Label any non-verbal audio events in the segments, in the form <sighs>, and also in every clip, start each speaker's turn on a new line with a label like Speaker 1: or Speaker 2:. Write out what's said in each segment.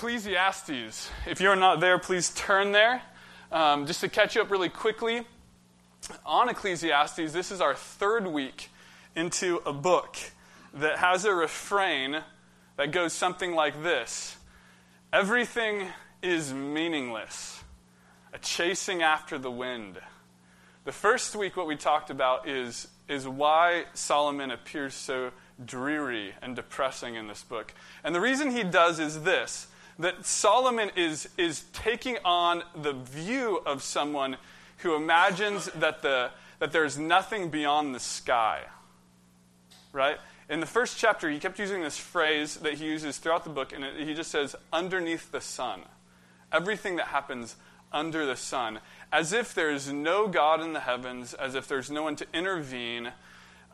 Speaker 1: Ecclesiastes. If you're not there, please turn there. Um, just to catch you up really quickly on Ecclesiastes, this is our third week into a book that has a refrain that goes something like this Everything is meaningless, a chasing after the wind. The first week, what we talked about is, is why Solomon appears so dreary and depressing in this book. And the reason he does is this that Solomon is, is taking on the view of someone who imagines that, the, that there's nothing beyond the sky. Right? In the first chapter, he kept using this phrase that he uses throughout the book, and it, he just says, underneath the sun. Everything that happens under the sun. As if there's no God in the heavens, as if there's no one to intervene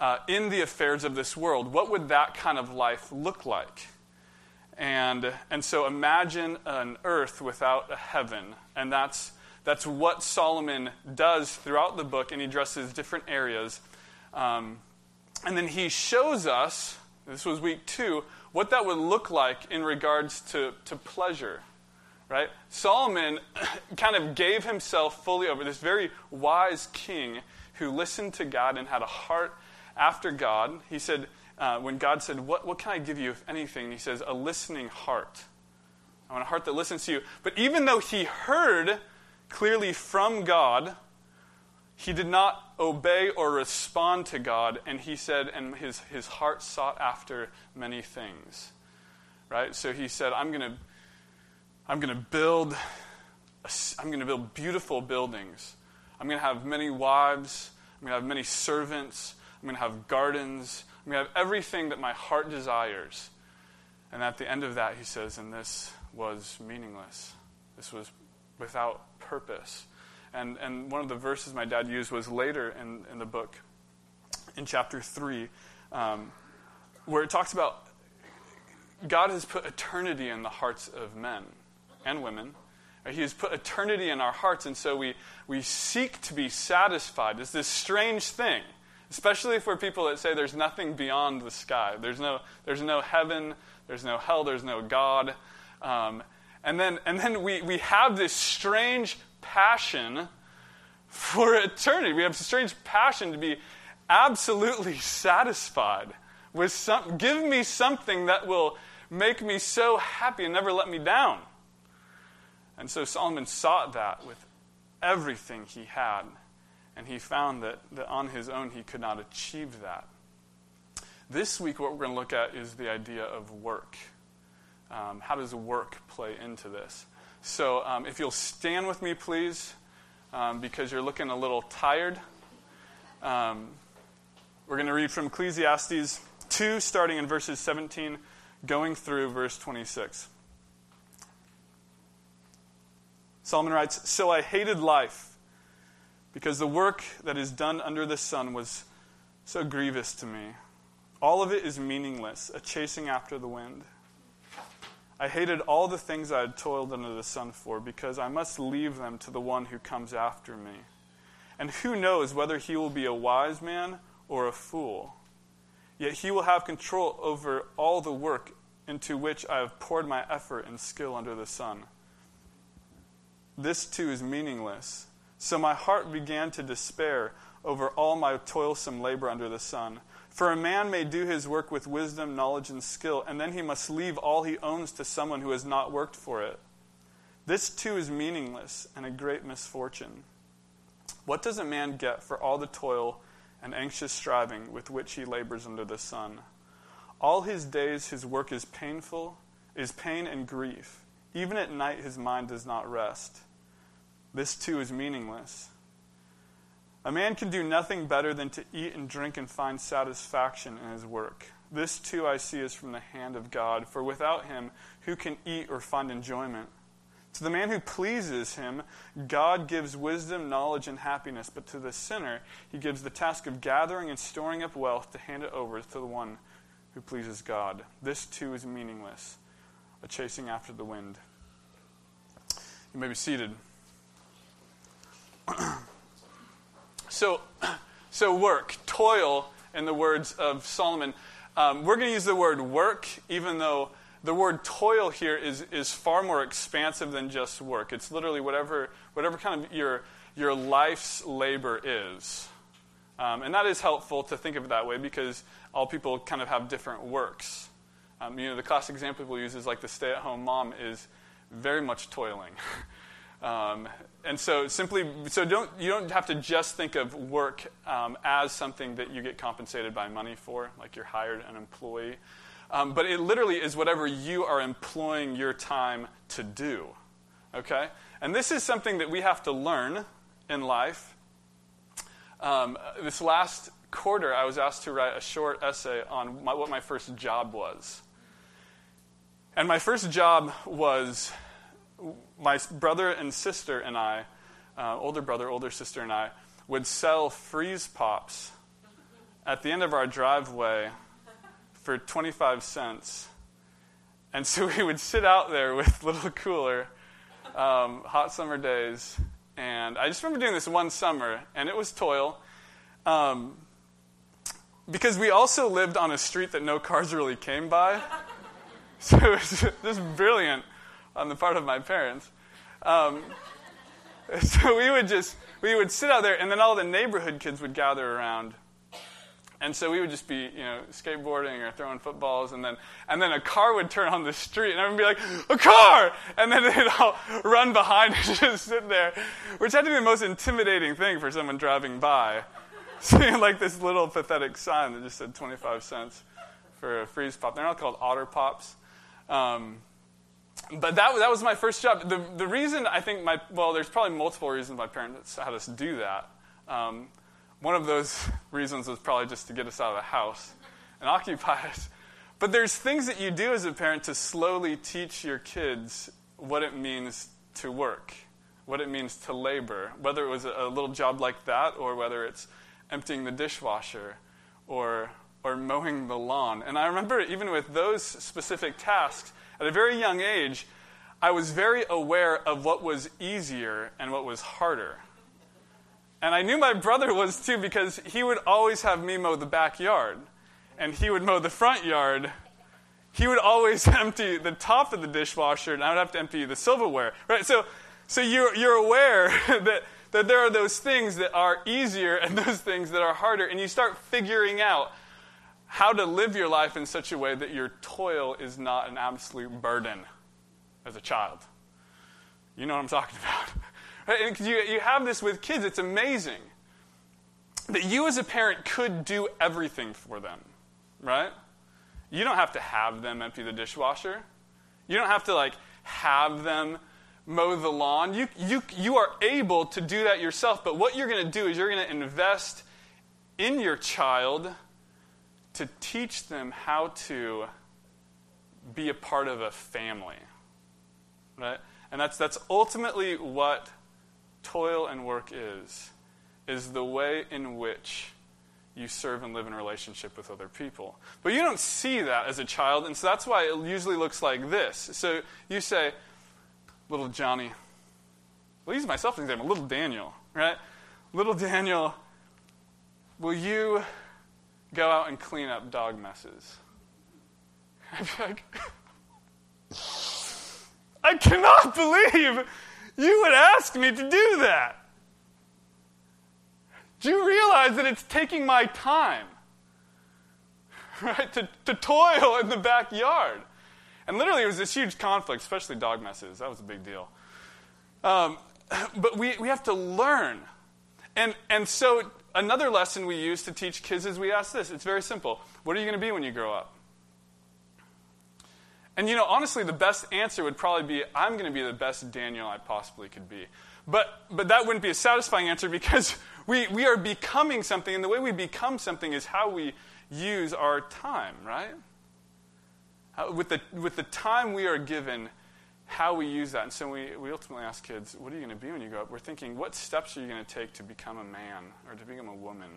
Speaker 1: uh, in the affairs of this world. What would that kind of life look like? And, and so imagine an earth without a heaven. And that's, that's what Solomon does throughout the book, and he addresses different areas. Um, and then he shows us, this was week two, what that would look like in regards to, to pleasure. Right? Solomon <clears throat> kind of gave himself fully over, this very wise king who listened to God and had a heart after God. He said, uh, when God said, what, what can I give you, if anything? He says, A listening heart. I want a heart that listens to you. But even though he heard clearly from God, he did not obey or respond to God, and he said, and his, his heart sought after many things. Right? So he said, I'm going to I'm going to build I'm going to build beautiful buildings. I'm going to have many wives. I'm going to have many servants. I'm going to have gardens. I'm going to have everything that my heart desires. And at the end of that, he says, and this was meaningless. This was without purpose. And, and one of the verses my dad used was later in, in the book, in chapter 3, um, where it talks about God has put eternity in the hearts of men and women. He has put eternity in our hearts, and so we, we seek to be satisfied. It's this strange thing Especially we're people that say there's nothing beyond the sky. There's no, there's no heaven, there's no hell, there's no God. Um, and then, and then we, we have this strange passion for eternity. We have a strange passion to be absolutely satisfied with some, give me something that will make me so happy and never let me down. And so Solomon sought that with everything he had. And he found that, that on his own he could not achieve that. This week, what we're going to look at is the idea of work. Um, how does work play into this? So, um, if you'll stand with me, please, um, because you're looking a little tired. Um, we're going to read from Ecclesiastes 2, starting in verses 17, going through verse 26. Solomon writes So I hated life because the work that is done under the sun was so grievous to me. All of it is meaningless, a chasing after the wind. I hated all the things I had toiled under the sun for, because I must leave them to the one who comes after me. And who knows whether he will be a wise man or a fool? Yet he will have control over all the work into which I have poured my effort and skill under the sun. This too is meaningless so my heart began to despair over all my toilsome labor under the sun. For a man may do his work with wisdom, knowledge, and skill, and then he must leave all he owns to someone who has not worked for it. This too is meaningless and a great misfortune. What does a man get for all the toil and anxious striving with which he labors under the sun? All his days his work is painful, is pain and grief. Even at night his mind does not rest. This too is meaningless. A man can do nothing better than to eat and drink and find satisfaction in his work. This too I see is from the hand of God, for without him, who can eat or find enjoyment? To the man who pleases him, God gives wisdom, knowledge, and happiness, but to the sinner, he gives the task of gathering and storing up wealth to hand it over to the one who pleases God. This too is meaningless, a chasing after the wind. You may be seated. <clears throat> so, <clears throat> so work, toil, in the words of Solomon. Um, we're going to use the word work, even though the word toil here is, is far more expansive than just work. It's literally whatever, whatever kind of your, your life's labor is. Um, and that is helpful to think of it that way because all people kind of have different works. Um, you know, the classic example people use is like the stay at home mom is very much toiling. <laughs> um, and so simply, so don't, you don't have to just think of work um, as something that you get compensated by money for, like you're hired an employee. Um, but it literally is whatever you are employing your time to do. Okay? And this is something that we have to learn in life. Um, this last quarter, I was asked to write a short essay on my, what my first job was. And my first job was my brother and sister and I, uh, older brother, older sister and I, would sell freeze pops at the end of our driveway for 25 cents. And so we would sit out there with <laughs> little cooler, um, hot summer days. And I just remember doing this one summer, and it was toil. Um, because we also lived on a street that no cars really came by. <laughs> So it was <laughs> just brilliant on the part of my parents. Um, <laughs> so we would just we would sit out there, and then all the neighborhood kids would gather around, and so we would just be you know skateboarding or throwing footballs, and then and then a car would turn on the street, and everyone would be like a car, and then <laughs> they'd all run behind and <laughs> just sit there, which had to be the most intimidating thing for someone driving by, seeing like this little pathetic sign that just said 25 cents for a freeze pop. They're not called otter pops. Um, but that, that was my first job. The, the reason I think my, well, there's probably multiple reasons my parents had us do that. Um, one of those <laughs> reasons was probably just to get us out of the house and <laughs> occupy us. But there's things that you do as a parent to slowly teach your kids what it means to work, what it means to labor, whether it was a, a little job like that or whether it's emptying the dishwasher or, or mowing the lawn. And I remember even with those specific tasks, at a very young age, I was very aware of what was easier and what was harder. And I knew my brother was too because he would always have me mow the backyard and he would mow the front yard. He would always <laughs> empty the top of the dishwasher and I would have to empty the silverware. Right? So, so you're, you're aware <laughs> that, that there are those things that are easier and <laughs> those things that are harder. And you start figuring out how to live your life in such a way that your toil is not an absolute burden as a child. You know what I'm talking about. <laughs> And you, you have this with kids, it's amazing that you as a parent could do everything for them, right? You don't have to have them empty the dishwasher. You don't have to like have them mow the lawn. You, you, you are able to do that yourself, but what you're going to do is you're going to invest in your child to teach them how to be a part of a family. Right? And that's, that's ultimately what toil and work is, is the way in which you serve and live in relationship with other people. But you don't see that as a child, and so that's why it usually looks like this. So you say, little Johnny, well, use myself as an example, little Daniel, right? Little Daniel, will you go out and clean up dog messes. I'd be like, I cannot believe you would ask me to do that. Do you realize that it's taking my time, right, to, to toil in the backyard? And literally, it was this huge conflict, especially dog messes. That was a big deal. Um, <clears throat> but we, we have to learn. And, and so another lesson we use to teach kids is we ask this. It's very simple. What are you going to be when you grow up? And you know, honestly, the best answer would probably be I'm going to be the best Daniel I possibly could be. But, but that wouldn't be a satisfying answer because <laughs> we, we are becoming something, and the way we become something is how we use our time, right? With, the, with the time we are given, how we use that. And so we, we ultimately ask kids, what are you going to be when you grow up? We're thinking, what steps are you going to take to become a man or to become a woman?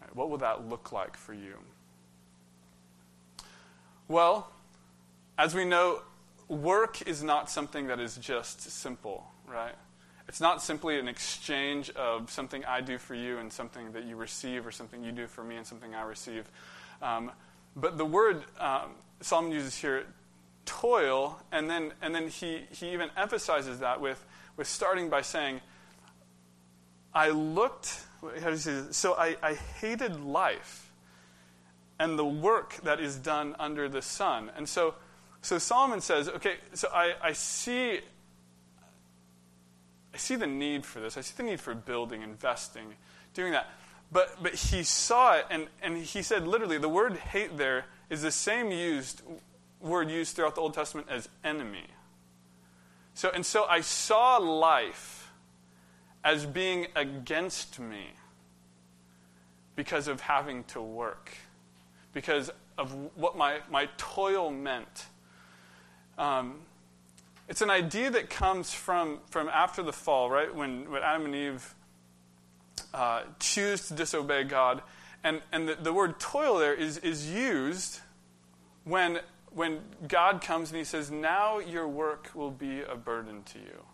Speaker 1: Right? What will that look like for you? Well, as we know, work is not something that is just simple, right? It's not simply an exchange of something I do for you and something that you receive, or something you do for me and something I receive. Um, but the word um, Solomon uses here toil, and then, and then he, he even emphasizes that with, with starting by saying, I looked, how do you say? So I, I hated life and the work that is done under the sun. And so, so Solomon says, okay, so I, I see I see the need for this. I see the need for building, investing, doing that. But, but he saw it, and, and he said literally, the word hate there is the same used word used throughout the Old Testament as enemy. So, and so I saw life as being against me because of having to work, because of what my, my toil meant. Um, it's an idea that comes from, from after the fall, right? When, when Adam and Eve uh, choose to disobey God. And, and the, the word toil there is, is used when, when God comes and he says, Now your work will be a burden to you.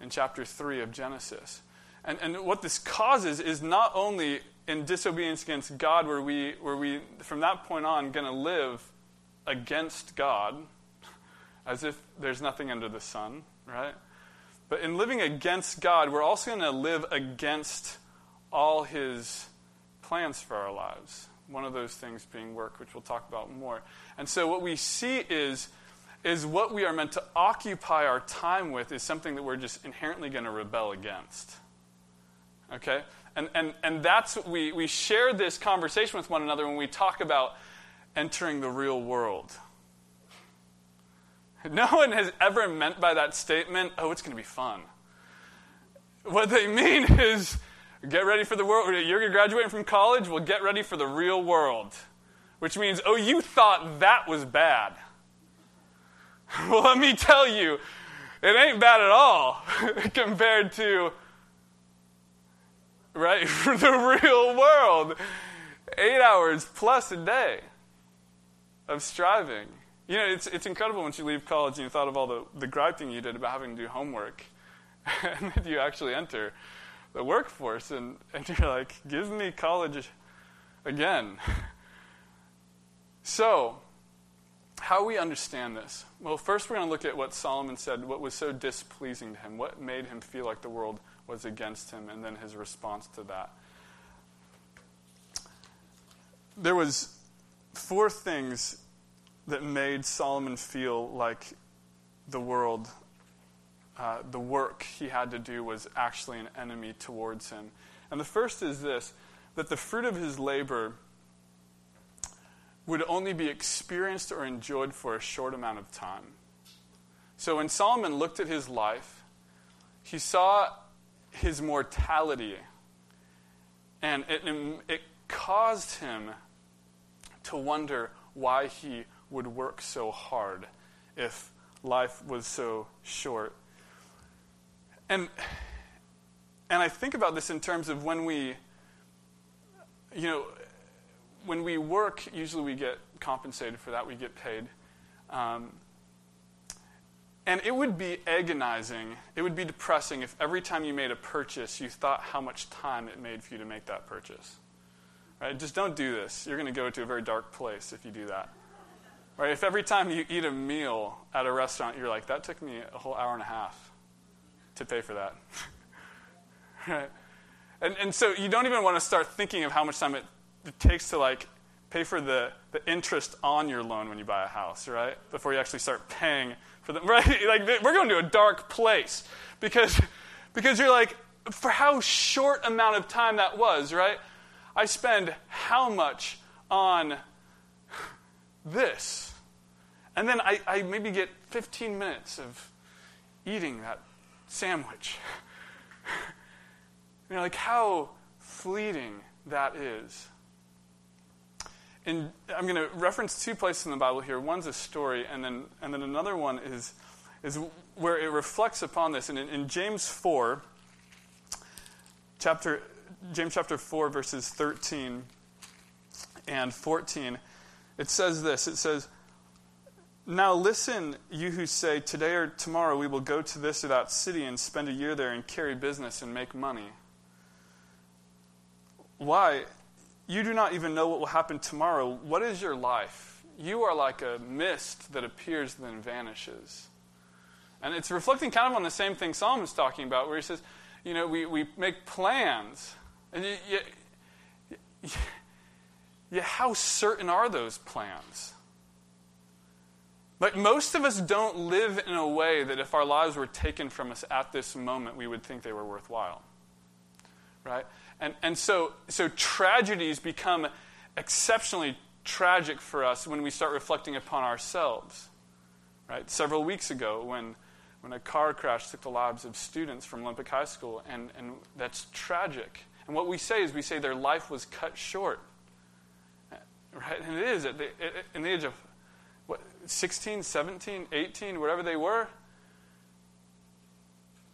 Speaker 1: In chapter 3 of Genesis. And, and what this causes is not only in disobedience against God, where we, where we from that point on, going to live against God, <laughs> as if there's nothing under the sun, right? But in living against God, we're also going to live against all his plans for our lives. One of those things being work, which we'll talk about more. And so what we see is, is what we are meant to occupy our time with is something that we're just inherently going to rebel against. Okay? And, and, and that's what we, we share this conversation with one another when we talk about entering the real world. No one has ever meant by that statement, oh, it's going to be fun. What they mean is, get ready for the world. You're graduating from college, well, get ready for the real world. Which means, oh, you thought that was bad. <laughs> Well, let me tell you, it ain't bad at all <laughs> compared to, right, <laughs> the real world. Eight hours plus a day of striving. You know, it's, it's incredible once you leave college and you thought of all the, the griping you did about having to do homework. and then you actually enter the workforce and, and you're like, give me college again. so, how we understand this? Well, first we're going to look at what Solomon said, what was so displeasing to him, what made him feel like the world was against him, and then his response to that. There was four things that made Solomon feel like the world, uh, the work he had to do was actually an enemy towards him. And the first is this that the fruit of his labor would only be experienced or enjoyed for a short amount of time. So when Solomon looked at his life, he saw his mortality, and it, it caused him to wonder why he would work so hard if life was so short. And and I think about this in terms of when we you know when we work, usually we get compensated for that, we get paid. Um, and it would be agonizing, it would be depressing if every time you made a purchase, you thought how much time it made for you to make that purchase. Right? Just don't do this. You're going to go to a very dark place if you do that. Right? If every time you eat a meal at a restaurant, you're like, that took me a whole hour and a half to pay for that. <laughs> right? And, and so you don't even want to start thinking of how much time it, it takes to like pay for the, the interest on your loan when you buy a house, right? Before you actually start paying for them, <laughs> right? Like we're going to a dark place because, because you're like, for how short amount of time that was, right? I spend how much on this. And then I, I maybe get 15 minutes of eating that sandwich. <laughs> you know, like how fleeting that is. And I'm going to reference two places in the Bible here. One's a story, and then, and then another one is, is where it reflects upon this. And in, in James 4, chapter, James chapter 4, verses 13 and 14, it says this it says, Now listen, you who say, Today or tomorrow we will go to this or that city and spend a year there and carry business and make money. Why? You do not even know what will happen tomorrow. What is your life? You are like a mist that appears and then vanishes. And it's reflecting kind of on the same thing Solomon's talking about, where he says, you know, we, we make plans. And you, you, you, how certain are those plans? Like, most of us don't live in a way that if our lives were taken from us at this moment, we would think they were worthwhile. Right? And, and so, so tragedies become exceptionally tragic for us when we start reflecting upon ourselves. Right? Several weeks ago, when, when a car crash took the lives of students from Olympic High School, and, and that's tragic. And what we say is we say their life was cut short. Right? And it is. At the, in the age of 16, 17, 18, whatever they were.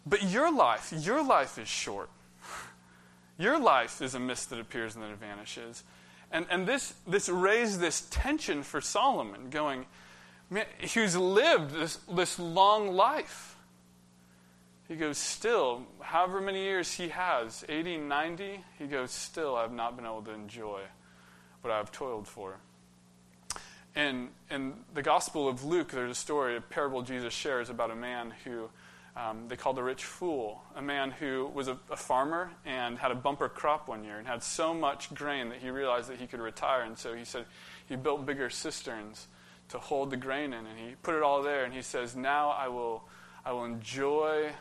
Speaker 1: But your life, your life is short. <laughs> Your life is a mist that appears and then it vanishes. And, and this, this raised this tension for Solomon, going, man, who's lived this, this long life. He goes, still, however many years he has, 80, 90, he goes, still, I've not been able to enjoy what I've toiled for. And in the Gospel of Luke, there's a story, a parable Jesus shares about a man who um, they called a rich fool, a man who was a, a, farmer and had a bumper crop one year and had so much grain that he realized that he could retire. And so he said he built bigger cisterns to hold the grain in, and he put it all there. And he says, "Now I will, I will enjoy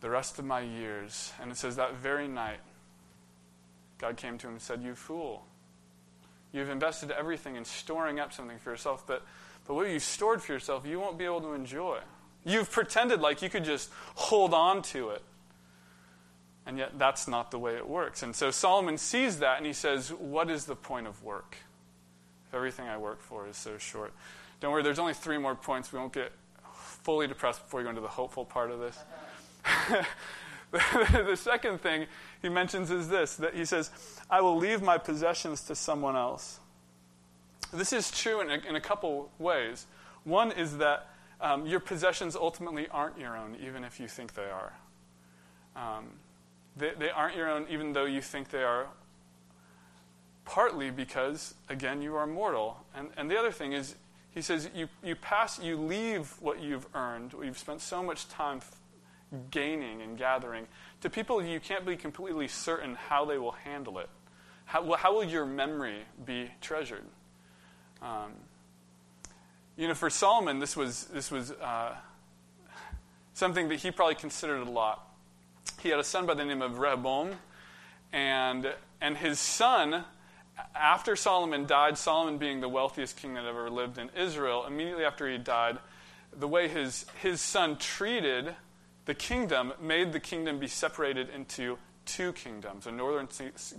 Speaker 1: the rest of my years." And it says that very night, God came to him and said, "You fool." You've invested everything in storing up something for yourself, but, but what you've stored for yourself, you won't be able to enjoy. You've pretended like you could just hold on to it. And yet, that's not the way it works. And so Solomon sees that and he says, What is the point of work? If everything I work for is so short. Don't worry, there's only three more points. We won't get fully depressed before we go into the hopeful part of this. <laughs> the second thing he mentions is this that he says, I will leave my possessions to someone else. This is true in a, in a couple ways. One is that um, your possessions ultimately aren't your own, even if you think they are. Um, they, they aren't your own, even though you think they are, partly because, again, you are mortal. And, and the other thing is, he says, you, you pass, you leave what you've earned, what you've spent so much time gaining and gathering to people you can't be completely certain how they will handle it. How, how will your memory be treasured? Um, you know, for Solomon, this was, this was uh, something that he probably considered a lot. He had a son by the name of Rehoboam, and, and his son, after Solomon died, Solomon being the wealthiest king that ever lived in Israel, immediately after he died, the way his, his son treated the kingdom made the kingdom be separated into two kingdoms a northern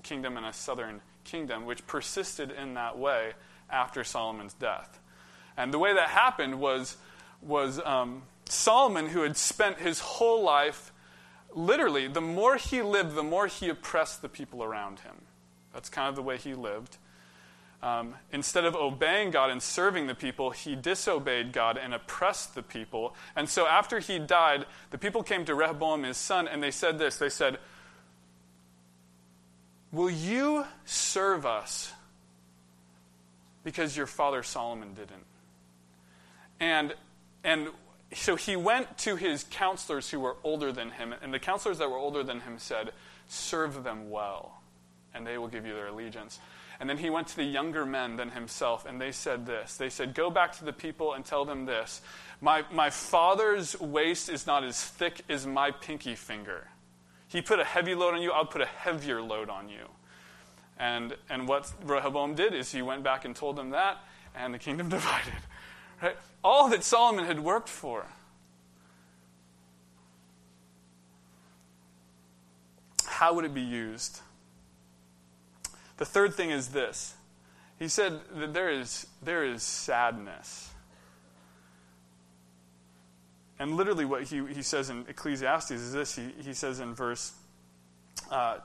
Speaker 1: kingdom and a southern kingdom, which persisted in that way after Solomon's death. And the way that happened was, was um, Solomon, who had spent his whole life, literally, the more he lived, the more he oppressed the people around him. That's kind of the way he lived. Um, instead of obeying God and serving the people, he disobeyed God and oppressed the people. And so after he died, the people came to Rehoboam, his son, and they said this They said, Will you serve us because your father Solomon didn't? And, and so he went to his counselors who were older than him, and the counselors that were older than him said, Serve them well, and they will give you their allegiance. And then he went to the younger men than himself, and they said this. They said, Go back to the people and tell them this My, my father's waist is not as thick as my pinky finger. He put a heavy load on you, I'll put a heavier load on you. And, and what Rehoboam did is he went back and told them that, and the kingdom <laughs> divided. Right? All that Solomon had worked for. How would it be used? The third thing is this He said that there is, there is sadness. And literally, what he, he says in Ecclesiastes is this he, he says in verse uh,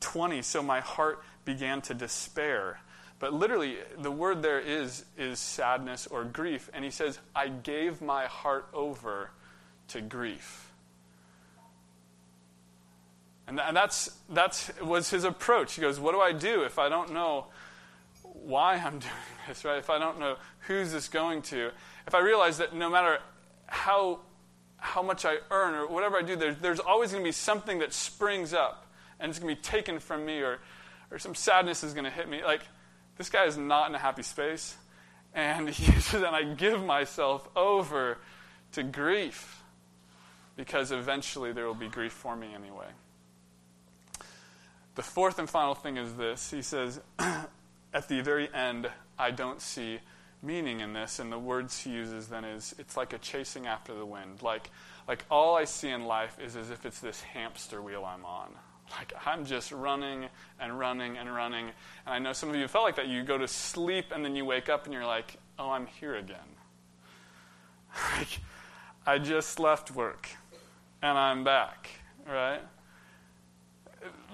Speaker 1: 20 So my heart began to despair. But literally, the word there is, is sadness or grief. And he says, I gave my heart over to grief. And, that's, that's was his approach. He goes, What do I do if I don't know why I'm <laughs> doing this, right? If I don't know who's this going to, if I realize that no matter how how much I earn or whatever I do, there's, there's always going to be something that springs up and it's going to be taken from me or, or some sadness is going to hit me. Like, this guy is not in a happy space. And <laughs> then I give myself over to grief because eventually there will be grief for me anyway. The fourth and final thing is this He says, <clears throat> at the very end, I don't see meaning in this. And the words he uses then is it's like a chasing after the wind. Like, like all I see in life is as if it's this hamster wheel I'm on. Like I'm just running and running and running. And I know some of you felt like that. You go to sleep and then you wake up and you're like, oh, I'm here again. <laughs> like, I just left work and I'm back, right?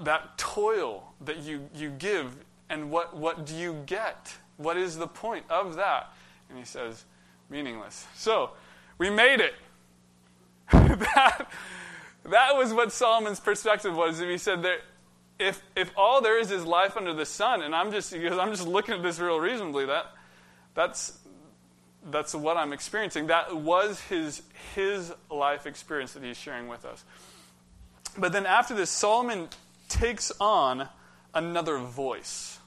Speaker 1: That toil that you, you give, and what, what do you get? What is the point of that? And he says, meaningless. So, we made it. <laughs> that, that was what Solomon's perspective was. He said that if, if all there is is life under the sun, and I'm just, because I'm just looking at this real reasonably, that, that's, that's what I'm experiencing. That was his, his life experience that he's sharing with us. But then after this, Solomon takes on another voice.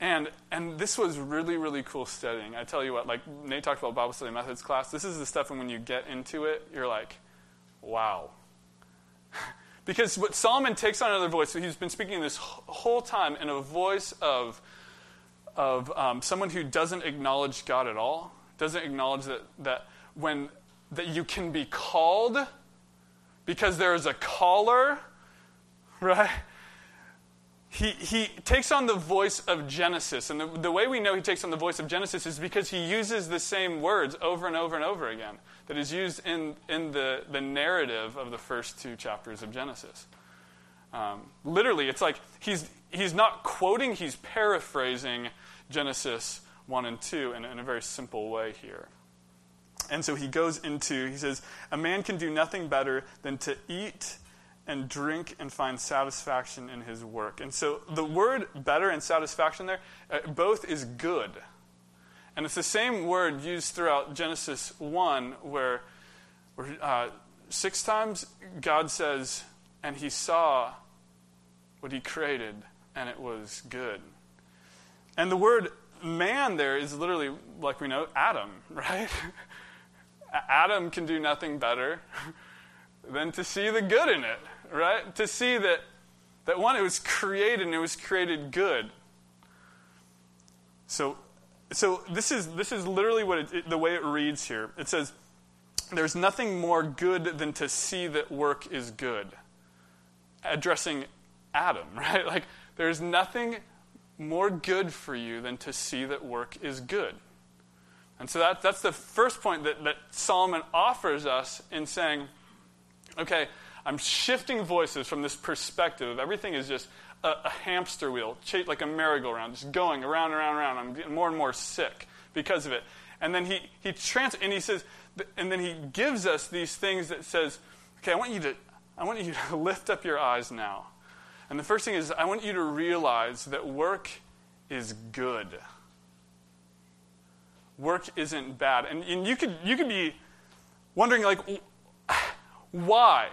Speaker 1: And, and this was really, really cool studying. I tell you what, like Nate talked about Bible study methods class. This is the stuff, and when you get into it, you're like, wow. <laughs> because what Solomon takes on another voice, so he's been speaking this whole time in a voice of, of um, someone who doesn't acknowledge God at all, doesn't acknowledge that, that when that you can be called because there is a caller right? He, he takes on the voice of Genesis. And the, the way we know he takes on the voice of Genesis is because he uses the same words over and over and over again that is used in, in the, the narrative of the first two chapters of Genesis. Um, literally, it's like he's, he's not quoting, he's paraphrasing Genesis 1 and 2 in, in a very simple way here. And so he goes into, he says, A man can do nothing better than to eat and drink and find satisfaction in his work. And so the word better and satisfaction there, uh, both is good. And it's the same word used throughout Genesis 1, where, where uh, six times God says, and he saw what he created, and it was good. And the word man there is literally, like we know, Adam, <laughs> right? Adam can do nothing better <laughs> than to see the good in it right? To see that, that one, it was created and it was created good. So, so this, is, this is literally what it, it, the way it reads here. It says, There's nothing more good than to see that work is good. Addressing Adam, <laughs> right? Like, there's nothing more good for you than to see that work is good. And so that, that's the first point that, that Solomon offers us in saying, okay, I'm shifting voices from this perspective of everything is just a, a hamster wheel, like a merry-go-round, just going around and around and around. I'm getting more and more sick because of it. And then he, he trans and he says, and then he gives us these things that says, okay, I want you to, I want you <laughs> to lift up your eyes now. And the first thing is, I want you to realize that work is good. Work isn't bad. And, and you, could, you could be wondering, like, <sighs> why?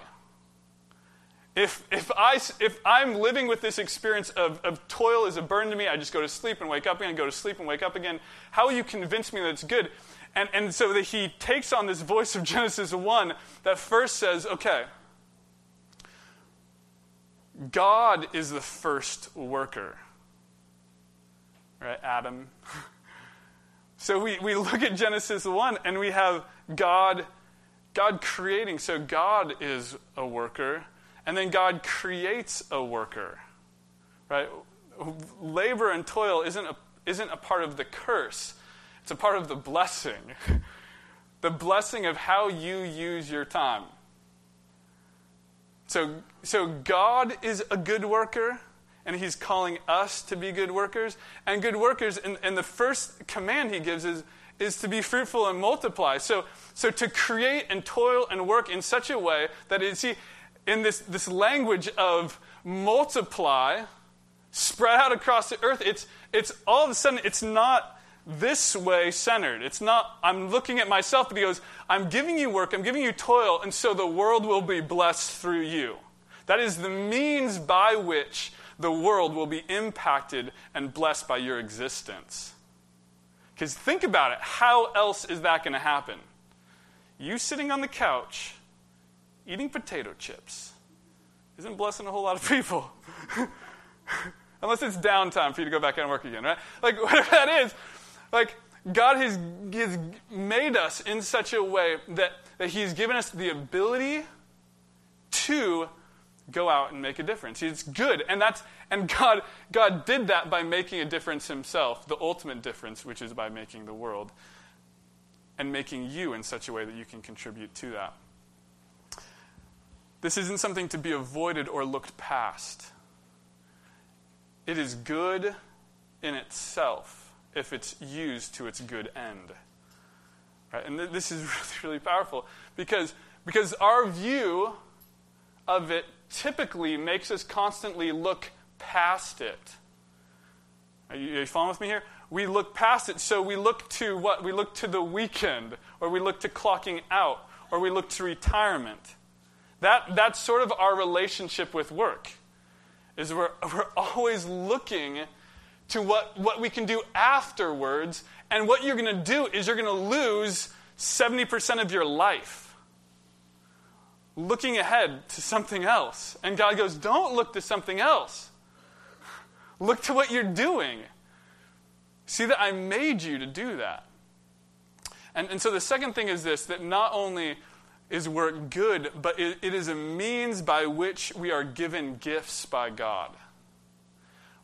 Speaker 1: If, if, I, if I'm living with this experience of, of toil is a burden to me, I just go to sleep and wake up again, go to sleep and wake up again, how will you convince me that it's good? And, and so that he takes on this voice of <laughs> Genesis 1 that first says, okay, God is the first worker. Right, Adam? <laughs> so we, we look at Genesis 1 and we have God, God creating. So God is a worker. And then God creates a worker, right? Labor and toil isn't a, isn't a part of the curse, it's a part of the blessing. <laughs> the blessing of how you use your time. So, so God is a good worker, and He's calling us to be good workers. And good workers, and, and the first command He gives is, is to be fruitful and multiply. So, so to create and toil and work in such a way that it, see, in this, this language of multiply, spread out across the earth. It's, it's all of a sudden, it's not this way centered. It's not, I'm looking at myself, but he goes, I'm giving you work, I'm giving you toil, and so the world will be blessed through you. That is the means by which the world will be impacted and blessed by your existence. Because think about it how else is that going to happen? You sitting on the couch eating potato chips isn't blessing a whole lot of people. <laughs> Unless it's downtime for you to go back and work again, right? Like, <laughs> whatever that is, like, God has, has made us in such a way that, that He's given us the ability to go out and make a difference. It's good. And that's and God God did that by making a difference himself, the ultimate difference, which is by making the world and making you in such a way that you can contribute to that. This isn't something to be avoided or looked past. It is good in itself if it's used to its good end. Right? And th- this is <laughs> really, really powerful because, because our view of it typically makes us constantly look past it. Are you, are you, following with me here? We look past it, so we look to what? We look to the weekend, or we look to clocking out, or we look to retirement. That, that's sort of our relationship with work, is we're, <laughs> we're always looking to what, what we can do afterwards, and what you're going to do is you're going to lose 70% of your life looking ahead to something else. And God goes, Don't look to something else. Look to what you're doing. See that I made you to do that. And, and so the second thing is this that not only is work good, but it, it is a means by which we are given gifts by God.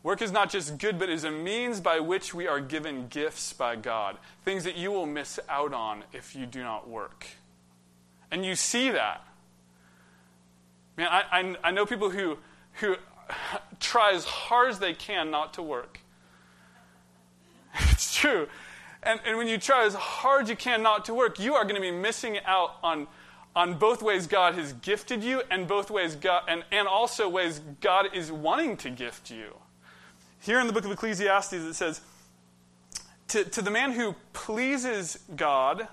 Speaker 1: Work is not just good, but is a means by which we are given gifts by God. Things that you will miss out on if you do not work. And you see that. Man, I, I, I know people who, who <laughs> try as hard as they can not to work. <laughs> It's true. And, and when you try as hard as you can not to work, you are going to be missing out on, on both ways God has gifted you and both ways God, and, and also ways God is wanting to gift you. Here in the book of Ecclesiastes, it says, to, to the man who pleases God,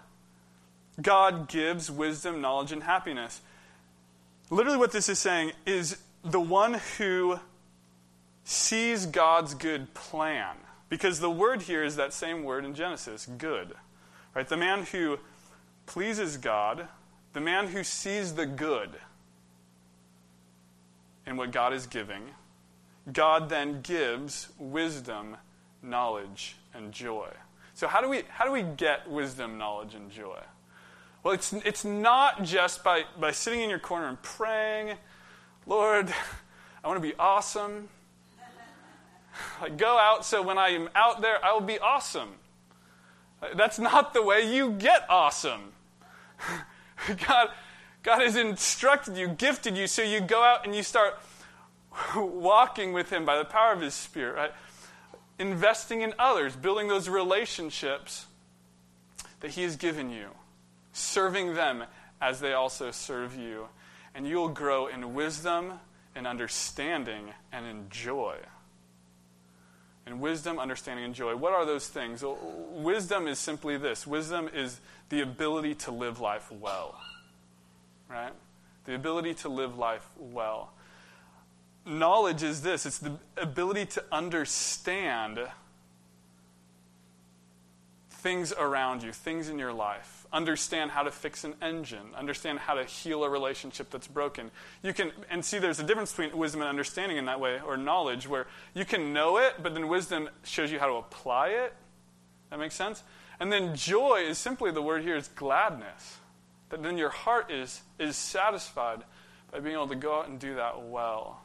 Speaker 1: God gives wisdom, knowledge, and happiness. Literally, what this is saying is the one who sees God's good plan. Because the word here is that same word in Genesis, good. Right? The man who pleases God, the man who sees the good in what God is giving, God then gives wisdom, knowledge, and joy. So how do we how do we get wisdom, knowledge, and joy? Well, it's, it's not just by, by sitting in your corner and praying, Lord, I want to be awesome. <laughs> I go out so when I am out there, I will be awesome. That's not the way you get awesome. <laughs> <laughs> God, God has instructed you, gifted you, so you go out and you start <laughs> walking with Him by the power of His Spirit, right? Investing in others, building those relationships that He has given you serving them as they also serve you. And you'll grow in wisdom and understanding and in joy. And wisdom, understanding, and joy. What are those things? Wisdom is simply this wisdom is the ability to live life well. Right? The ability to live life well. Knowledge is this it's the ability to understand things around you, things in your life understand how to fix an engine, understand how to heal a relationship that's broken. You can and see there's a difference between wisdom and understanding in that way, or knowledge, where you can know it, but then wisdom shows you how to apply it. That makes sense? And then joy is simply the word here is gladness. That then your heart is is satisfied by being able to go out and do that well.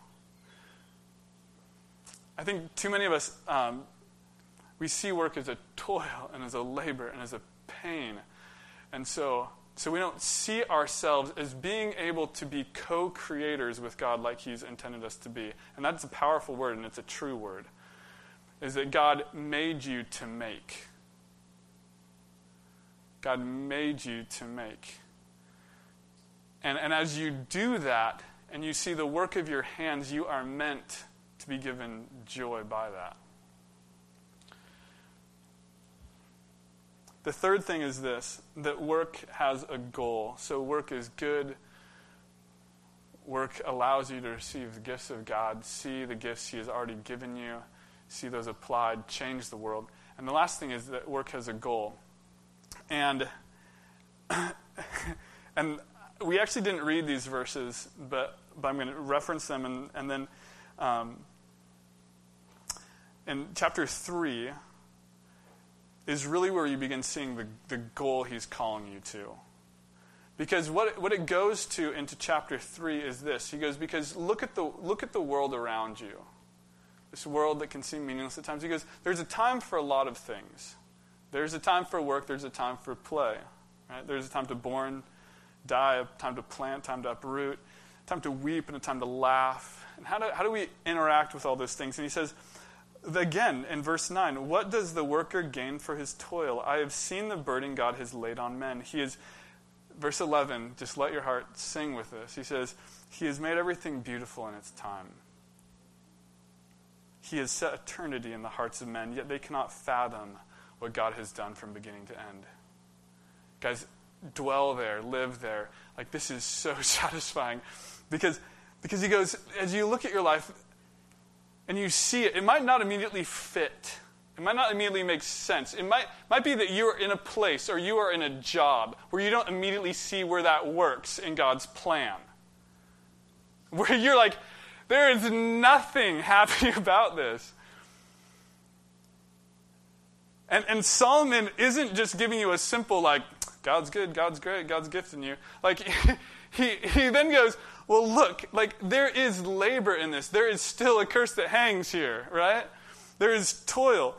Speaker 1: I think too many of us um, we see work as a toil and as a labor and as a pain. And so, so we don't see ourselves as being able to be co creators with God like He's intended us to be. And that's a powerful word, and it's a true word. Is that God made you to make. God made you to make. And, and as you do that, and you see the work of your hands, you are meant to be given joy by that. The third thing is this that work has a goal. So, work is good. Work allows you to receive the gifts of God, see the gifts He has already given you, see those applied, change the world. And the last thing is that work has a goal. And, <coughs> and we actually didn't read these verses, but, but I'm going to reference them. And, and then um, in chapter 3 is really where you begin seeing the, the goal he's calling you to. Because what, what it goes to into chapter 3 is this. He goes, Because look at, the, look at the world around you. This world that can seem meaningless at times. He goes, There's a time for a lot of things. There's a time for work, there's a time for play. Right? There's a time to born, die, a time to plant, time to uproot, time to weep, and a time to laugh. And how do, how do we interact with all those things? And he says, Again, in verse 9, what does the worker gain for his toil? I have seen the burden God has laid on men. He is, verse 11, just let your heart sing with this. He says, He has made everything beautiful in its time. He has set eternity in the hearts of men, yet they cannot fathom what God has done from beginning to end. Guys, dwell there, live there. Like, this is so <laughs> satisfying because, because he goes, as you look at your life, and you see it, it might not immediately fit. It might not immediately make sense. It might, might be that you are in a place or you are in a job where you don't immediately see where that works in God's plan. <laughs> Where you're like, there is nothing <laughs> happy about this. And, and Solomon isn't just giving you a simple, like, God's good, God's great, God's gifting you. Like, <laughs> he, he then goes, well, look, like there is labor in this. There is still a curse that hangs here, right? There is toil.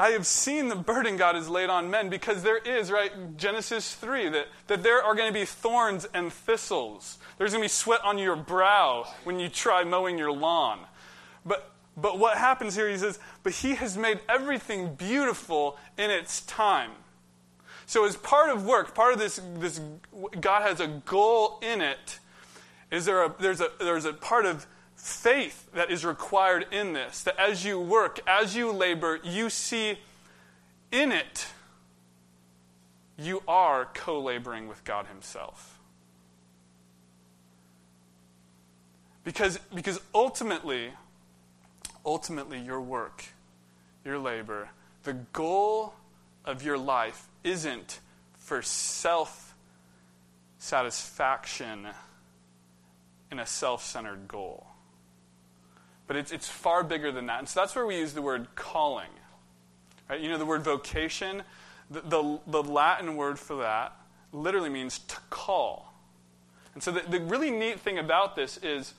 Speaker 1: I have seen the burden God has laid on men because there is, right, Genesis 3, that, that there are going to be thorns and thistles. There's going to be sweat on your brow when you try mowing your lawn. But, but what happens here, he says, but he has made everything beautiful in its time. So, as part of work, part of this, this God has a goal in it is there a, there's, a, there's a part of faith that is required in this. That as you work, as you labor, you see in it, you are co laboring with God Himself. Because, because ultimately, ultimately, your work, your labor, the goal of your life isn't for self satisfaction in a self centered goal. But it's, it's far bigger than that. And so that's where we use the word calling. Right? You know, the word vocation, the, the, the Latin word for that literally means to call. And so the, the really neat thing about this is,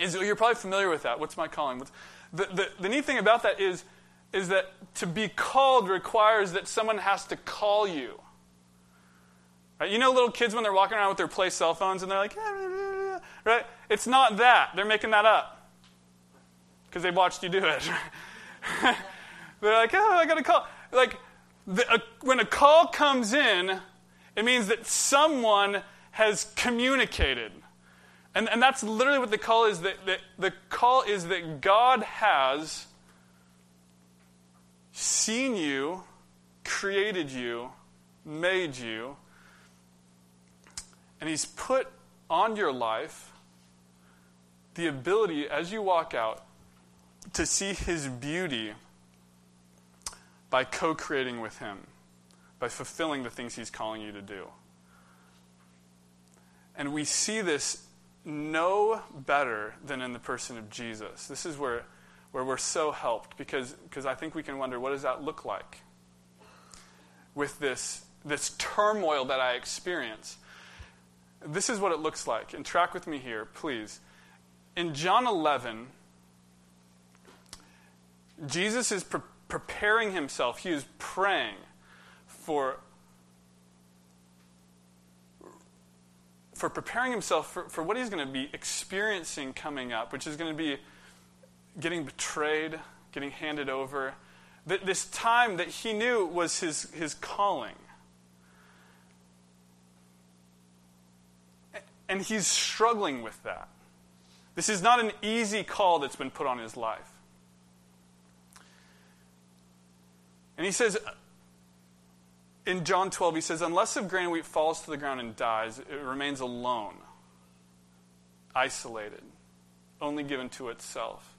Speaker 1: is you're probably familiar with that. What's my calling? What's, the, the, the neat thing about that is, is that to be called requires that someone has to call you. Right? You know little kids when they're walking around with their play cell phones and they're like, <laughs> right? It's not that. They're making that up because they've watched you do it. <laughs> they're like, oh, I got a call. Like, the, when a call comes in, it means that someone has communicated. And, and that's literally what the call is. That, that the call is that God has seen you, created you, made you, and He's put on your life the ability, as you walk out, to see His beauty by co creating with Him, by fulfilling the things He's calling you to do. And we see this no better than in the person of Jesus. This is where, where we're so helped because, because I think we can wonder what does that look like with this, this turmoil that I experience? This is what it looks like. And track with me here, please. In John 11, Jesus is pre- preparing himself, he is praying for. For preparing himself for, for what he's going to be experiencing coming up, which is going to be getting betrayed, getting handed over. that This time that he knew was his, his calling. And he's struggling with that. This is not an easy call that's been put on his life. And he says, in John 12, he says, Unless a grain of wheat falls to the ground and dies, it remains alone, isolated, only given to itself.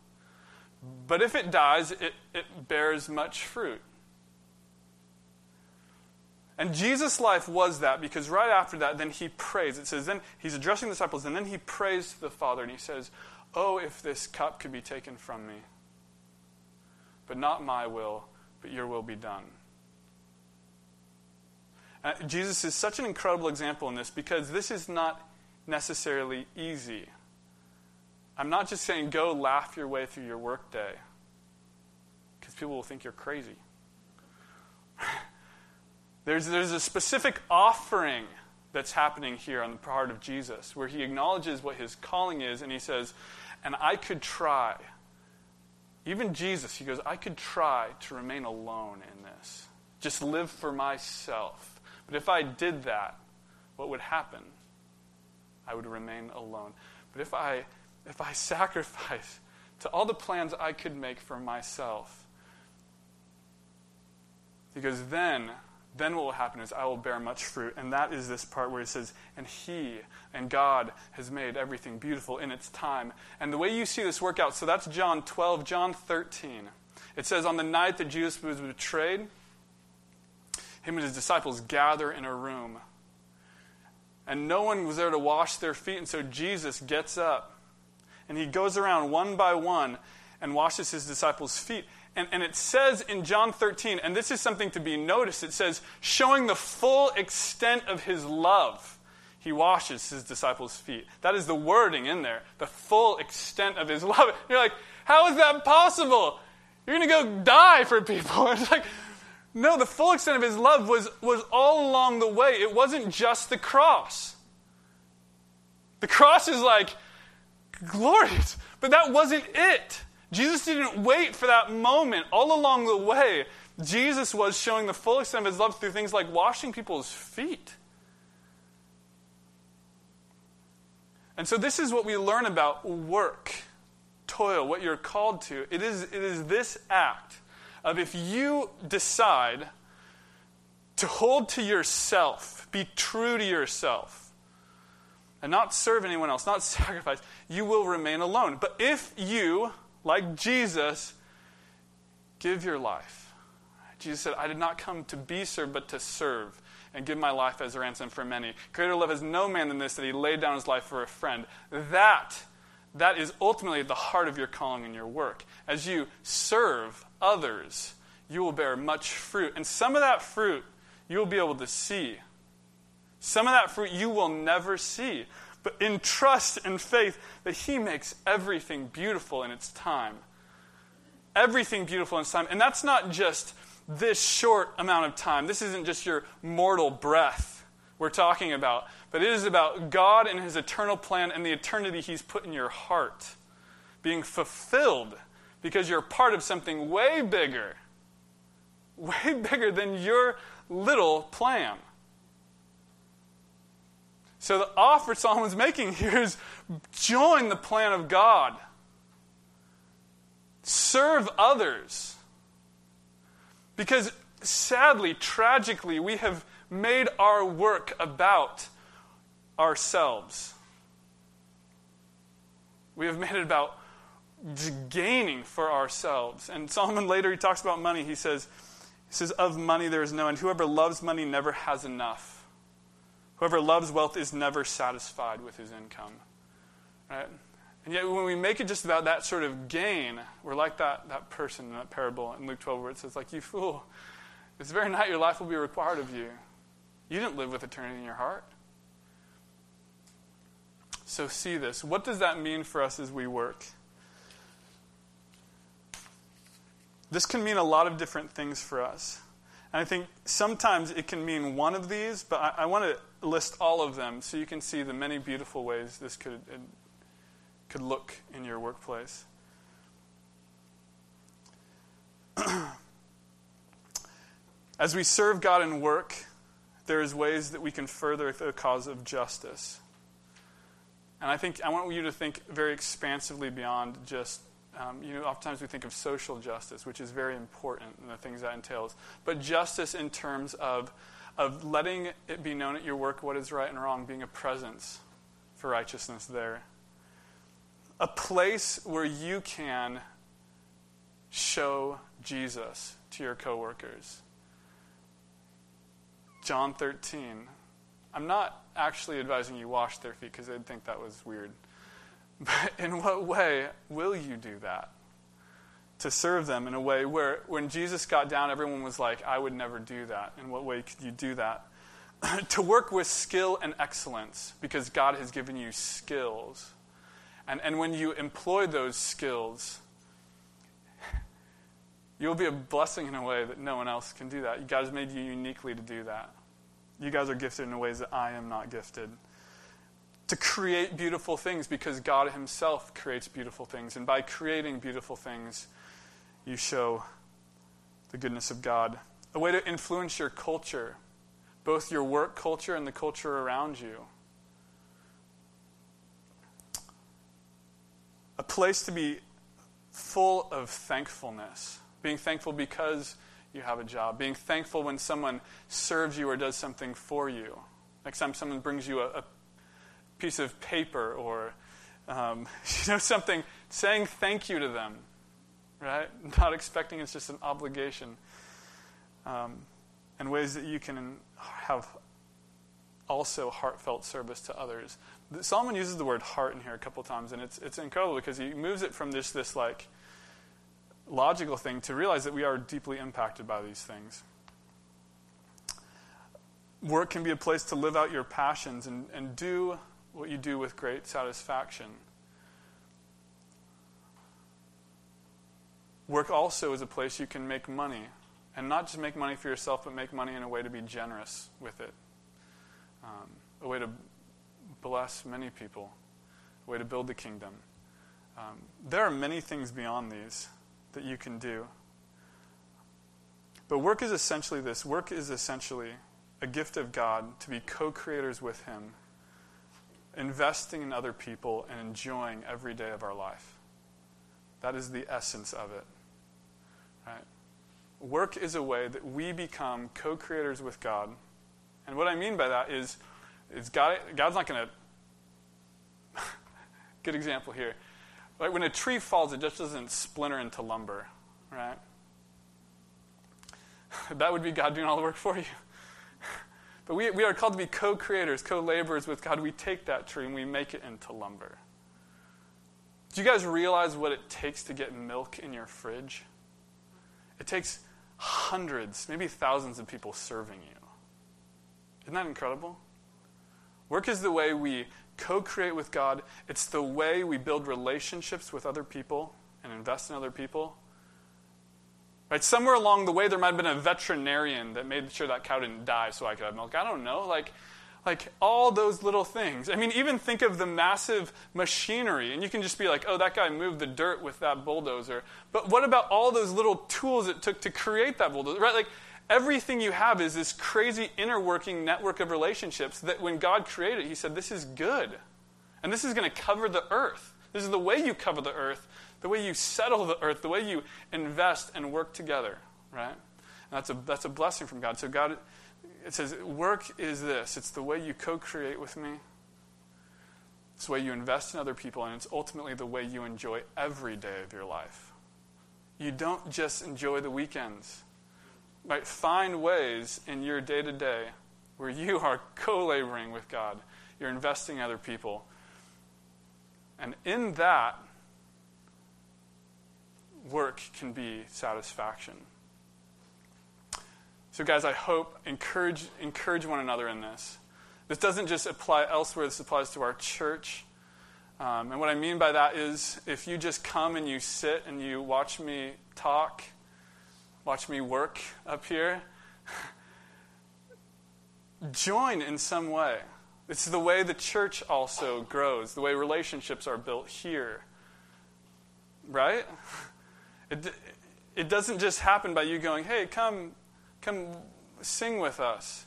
Speaker 1: But if it dies, it, it bears much fruit. And Jesus' life was that because right after that, then he prays. It says, then he's addressing the disciples, and then he prays to the Father, and he says, Oh, if this cup could be taken from me. But not my will, but your will be done. Uh, Jesus is such an incredible example in this because this is not necessarily easy. I'm not just saying go laugh your way through your workday because people will think you're crazy. <laughs> there's, there's a specific offering that's happening here on the part of Jesus where he acknowledges what his calling is and he says, And I could try. Even Jesus, he goes, I could try to remain alone in this, just live for myself. But if I did that, what would happen? I would remain alone. But if I, if I <laughs> sacrifice to all the plans I could make for myself, because then, then what will happen is I will bear much fruit. And that is this part where it says, and he and God has made everything beautiful in its time. And the way you see this work out, so that's John 12, John 13. It says, on the night that Jesus was betrayed, him and his disciples gather in a room. And no one was there to wash their feet, and so Jesus gets up and he goes around one by one and washes his disciples' feet. And, and it says in John 13, and this is something to be noticed, it says, showing the full extent of his love, he washes his disciples' feet. That is the wording in there, the full extent of his <laughs> love. You're like, how is that possible? You're going to go die for people. <laughs> It's like, no, the full extent of his love was, was all along the way. It wasn't just the cross. The cross is like glorious, but that wasn't it. Jesus didn't wait for that moment. All along the way, Jesus was showing the full extent of his love through things like washing people's feet. And so, this is what we learn about work, toil, what you're called to. It is, it is this act of if you decide to hold to yourself, be true to yourself, and not serve anyone else, not <laughs> sacrifice, you will remain alone. But if you, like Jesus, give your life, Jesus said, I did not come to be served, but to serve and give my life as a ransom for many. Greater love has no man than this, that he laid down his life for a friend. That, that is ultimately at the heart of your calling and your work. As you serve others, you will bear much fruit. And some of that fruit you will be able to see. Some of that fruit you will never see. But in trust and faith that He makes everything beautiful in its time. Everything beautiful in its time. And that's not just this short amount of time. This isn't just your mortal breath we're talking about, but it is about God and His eternal plan and the eternity He's put in your heart being fulfilled because you're part of something way bigger, way <laughs> bigger than your little plan. So, the offer Solomon's making <laughs> here is join the plan of God, serve others. Because sadly, tragically, we have made our work about ourselves. We have made it about gaining for ourselves. And Solomon later he talks about money. He says, he says, Of money there is no end. Whoever loves money never has enough. Whoever loves wealth is never satisfied with his income. Right? And yet, when we make it just about that sort of gain, we're like that, that person in that parable in Luke 12 where it says, like, you fool, this very night your life will be required of you. You didn't live with eternity in your heart. So, see this. What does that mean for us as we work? This can mean a lot of different things for us. And I think sometimes it can mean one of these, but I, I want to list all of them so you can see the many beautiful ways this could, uh, could look in your workplace. <clears throat> As we serve God in work, there is ways that we can further the cause of justice. And I think I want you to think very expansively beyond just, um, you know, oftentimes we think of social justice, which is very important and the things that entails, but justice in terms of, of letting it be known at your work what is right and wrong, being a presence for righteousness there. A place where you can show Jesus to your coworkers. John 13. I'm not actually advising you wash their feet because they'd think that was weird. But in what way will you do that? To serve them in a way where when Jesus got down, everyone was like, I would never do that. In what way could you do that? <clears throat> to work with skill and excellence because God has given you skills. And, and when you employ those skills, <laughs> you'll be a blessing in a way that no one else can do that. God has made you uniquely to do that. You guys are gifted in ways that I am not gifted. To create beautiful things because God Himself creates beautiful things. And by creating beautiful things, you show the goodness of God. A way to influence your culture, both your work culture and the culture around you. A place to be full of thankfulness, being thankful because you have a job, being thankful when someone serves you or does something for you. Next time someone brings you a, a piece of paper or um, <laughs> you know something, saying thank you to them, right? <laughs> Not expecting it's just an obligation. Um, and ways that you can have also heartfelt service to others. Solomon uses the word heart in here a couple times, and it's it's incredible because he moves it from this this like logical thing to realize that we are deeply impacted by these things. Work can be a place to live out your passions and, and do what you do with great satisfaction. Work also is a place you can make money. And not just make money for yourself, but make money in a way to be generous with it. Um, a way to bless many people, a way to build the kingdom. Um, there are many things beyond these that you can do. But work is essentially this work is essentially a gift of God to be co creators with Him, investing in other people and enjoying every day of our life. That is the essence of it. Right? Work is a way that we become co creators with God. And what I mean by that is, is God, God's not going <laughs> to. Good example here. Like when a tree falls, it just doesn't splinter into lumber, right? <laughs> That would be God doing all the work for you. But we, we are called to be co creators, co laborers with God. We take that tree and we make it into lumber. Do you guys realize what it takes to get milk in your fridge? It takes hundreds, maybe thousands of people serving you. Isn't that incredible? Work is the way we co create with God. It's the way we build relationships with other people and invest in other people. Right? Somewhere along the way, there might have been a veterinarian that made sure that cow didn't die so I could have milk. I don't know. Like, like all those little things. I mean, even think of the massive machinery, and you can just be like, oh, that guy moved the dirt with that bulldozer. But what about all those little tools it took to create that bulldozer? Right? Like, everything you have is this crazy inner working network of relationships that when God created, He said, This is good. And this is going to cover the earth. This is the way you cover the earth, the way you settle the earth, the way you invest and work together, right? And that's a, that's a blessing from God. So, God, it says, work is this it's the way you co create with me, it's the way you invest in other people, and it's ultimately the way you enjoy every day of your life. You don't just enjoy the weekends. Right? Find ways in your day to day where you are co laboring with God, you're investing in other people. And in that, work can be satisfaction. So, guys, I hope encourage encourage one another in this. This doesn't just apply elsewhere. This applies to our church. Um, and what I mean by that is, if you just come and you sit and you watch me talk, watch me work up here, <laughs> join in some way. It's the way the church also grows, the way relationships are built here. Right? <laughs> It, it doesn't just happen by you going, hey, come, come sing with us.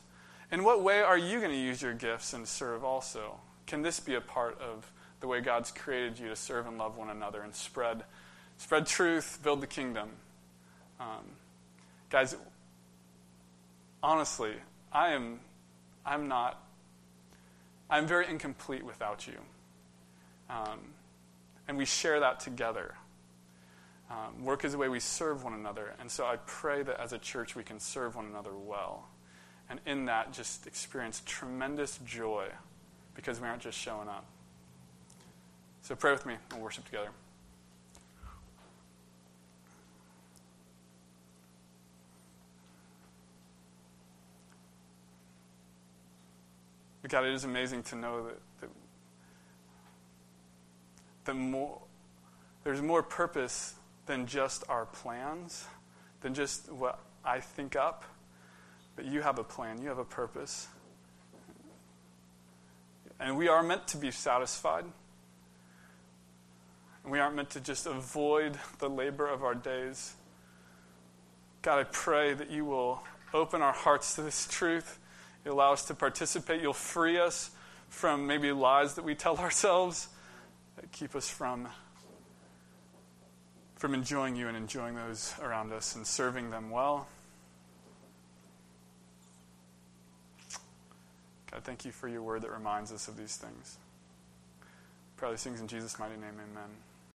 Speaker 1: In what way are you going to use your gifts and serve also? Can this be a part of, the way God's created you to serve and love one another and spread, spread truth, build the kingdom. Um, guys, honestly, I am, I'm not, I'm very incomplete without you. Um, and we share that together. Um, work is the way we serve one another. And so I pray that as a church we can serve one another well. And in that, just experience tremendous joy because we aren't just showing up. So pray with me and worship together. God, it is amazing to know that, that, more, there's more purpose than just our plans, than just what I think up. But you have a plan, you have a purpose. And we are meant to be satisfied. And we aren't meant to just avoid the labor of our days. God, I pray that you will open our hearts to this truth. You allow us to participate. You'll free us from maybe lies that we tell ourselves that keep us from, from enjoying you and enjoying those around us and serving them well. God, thank you for your word that reminds us of these things. Pray these things in Jesus' mighty name, amen.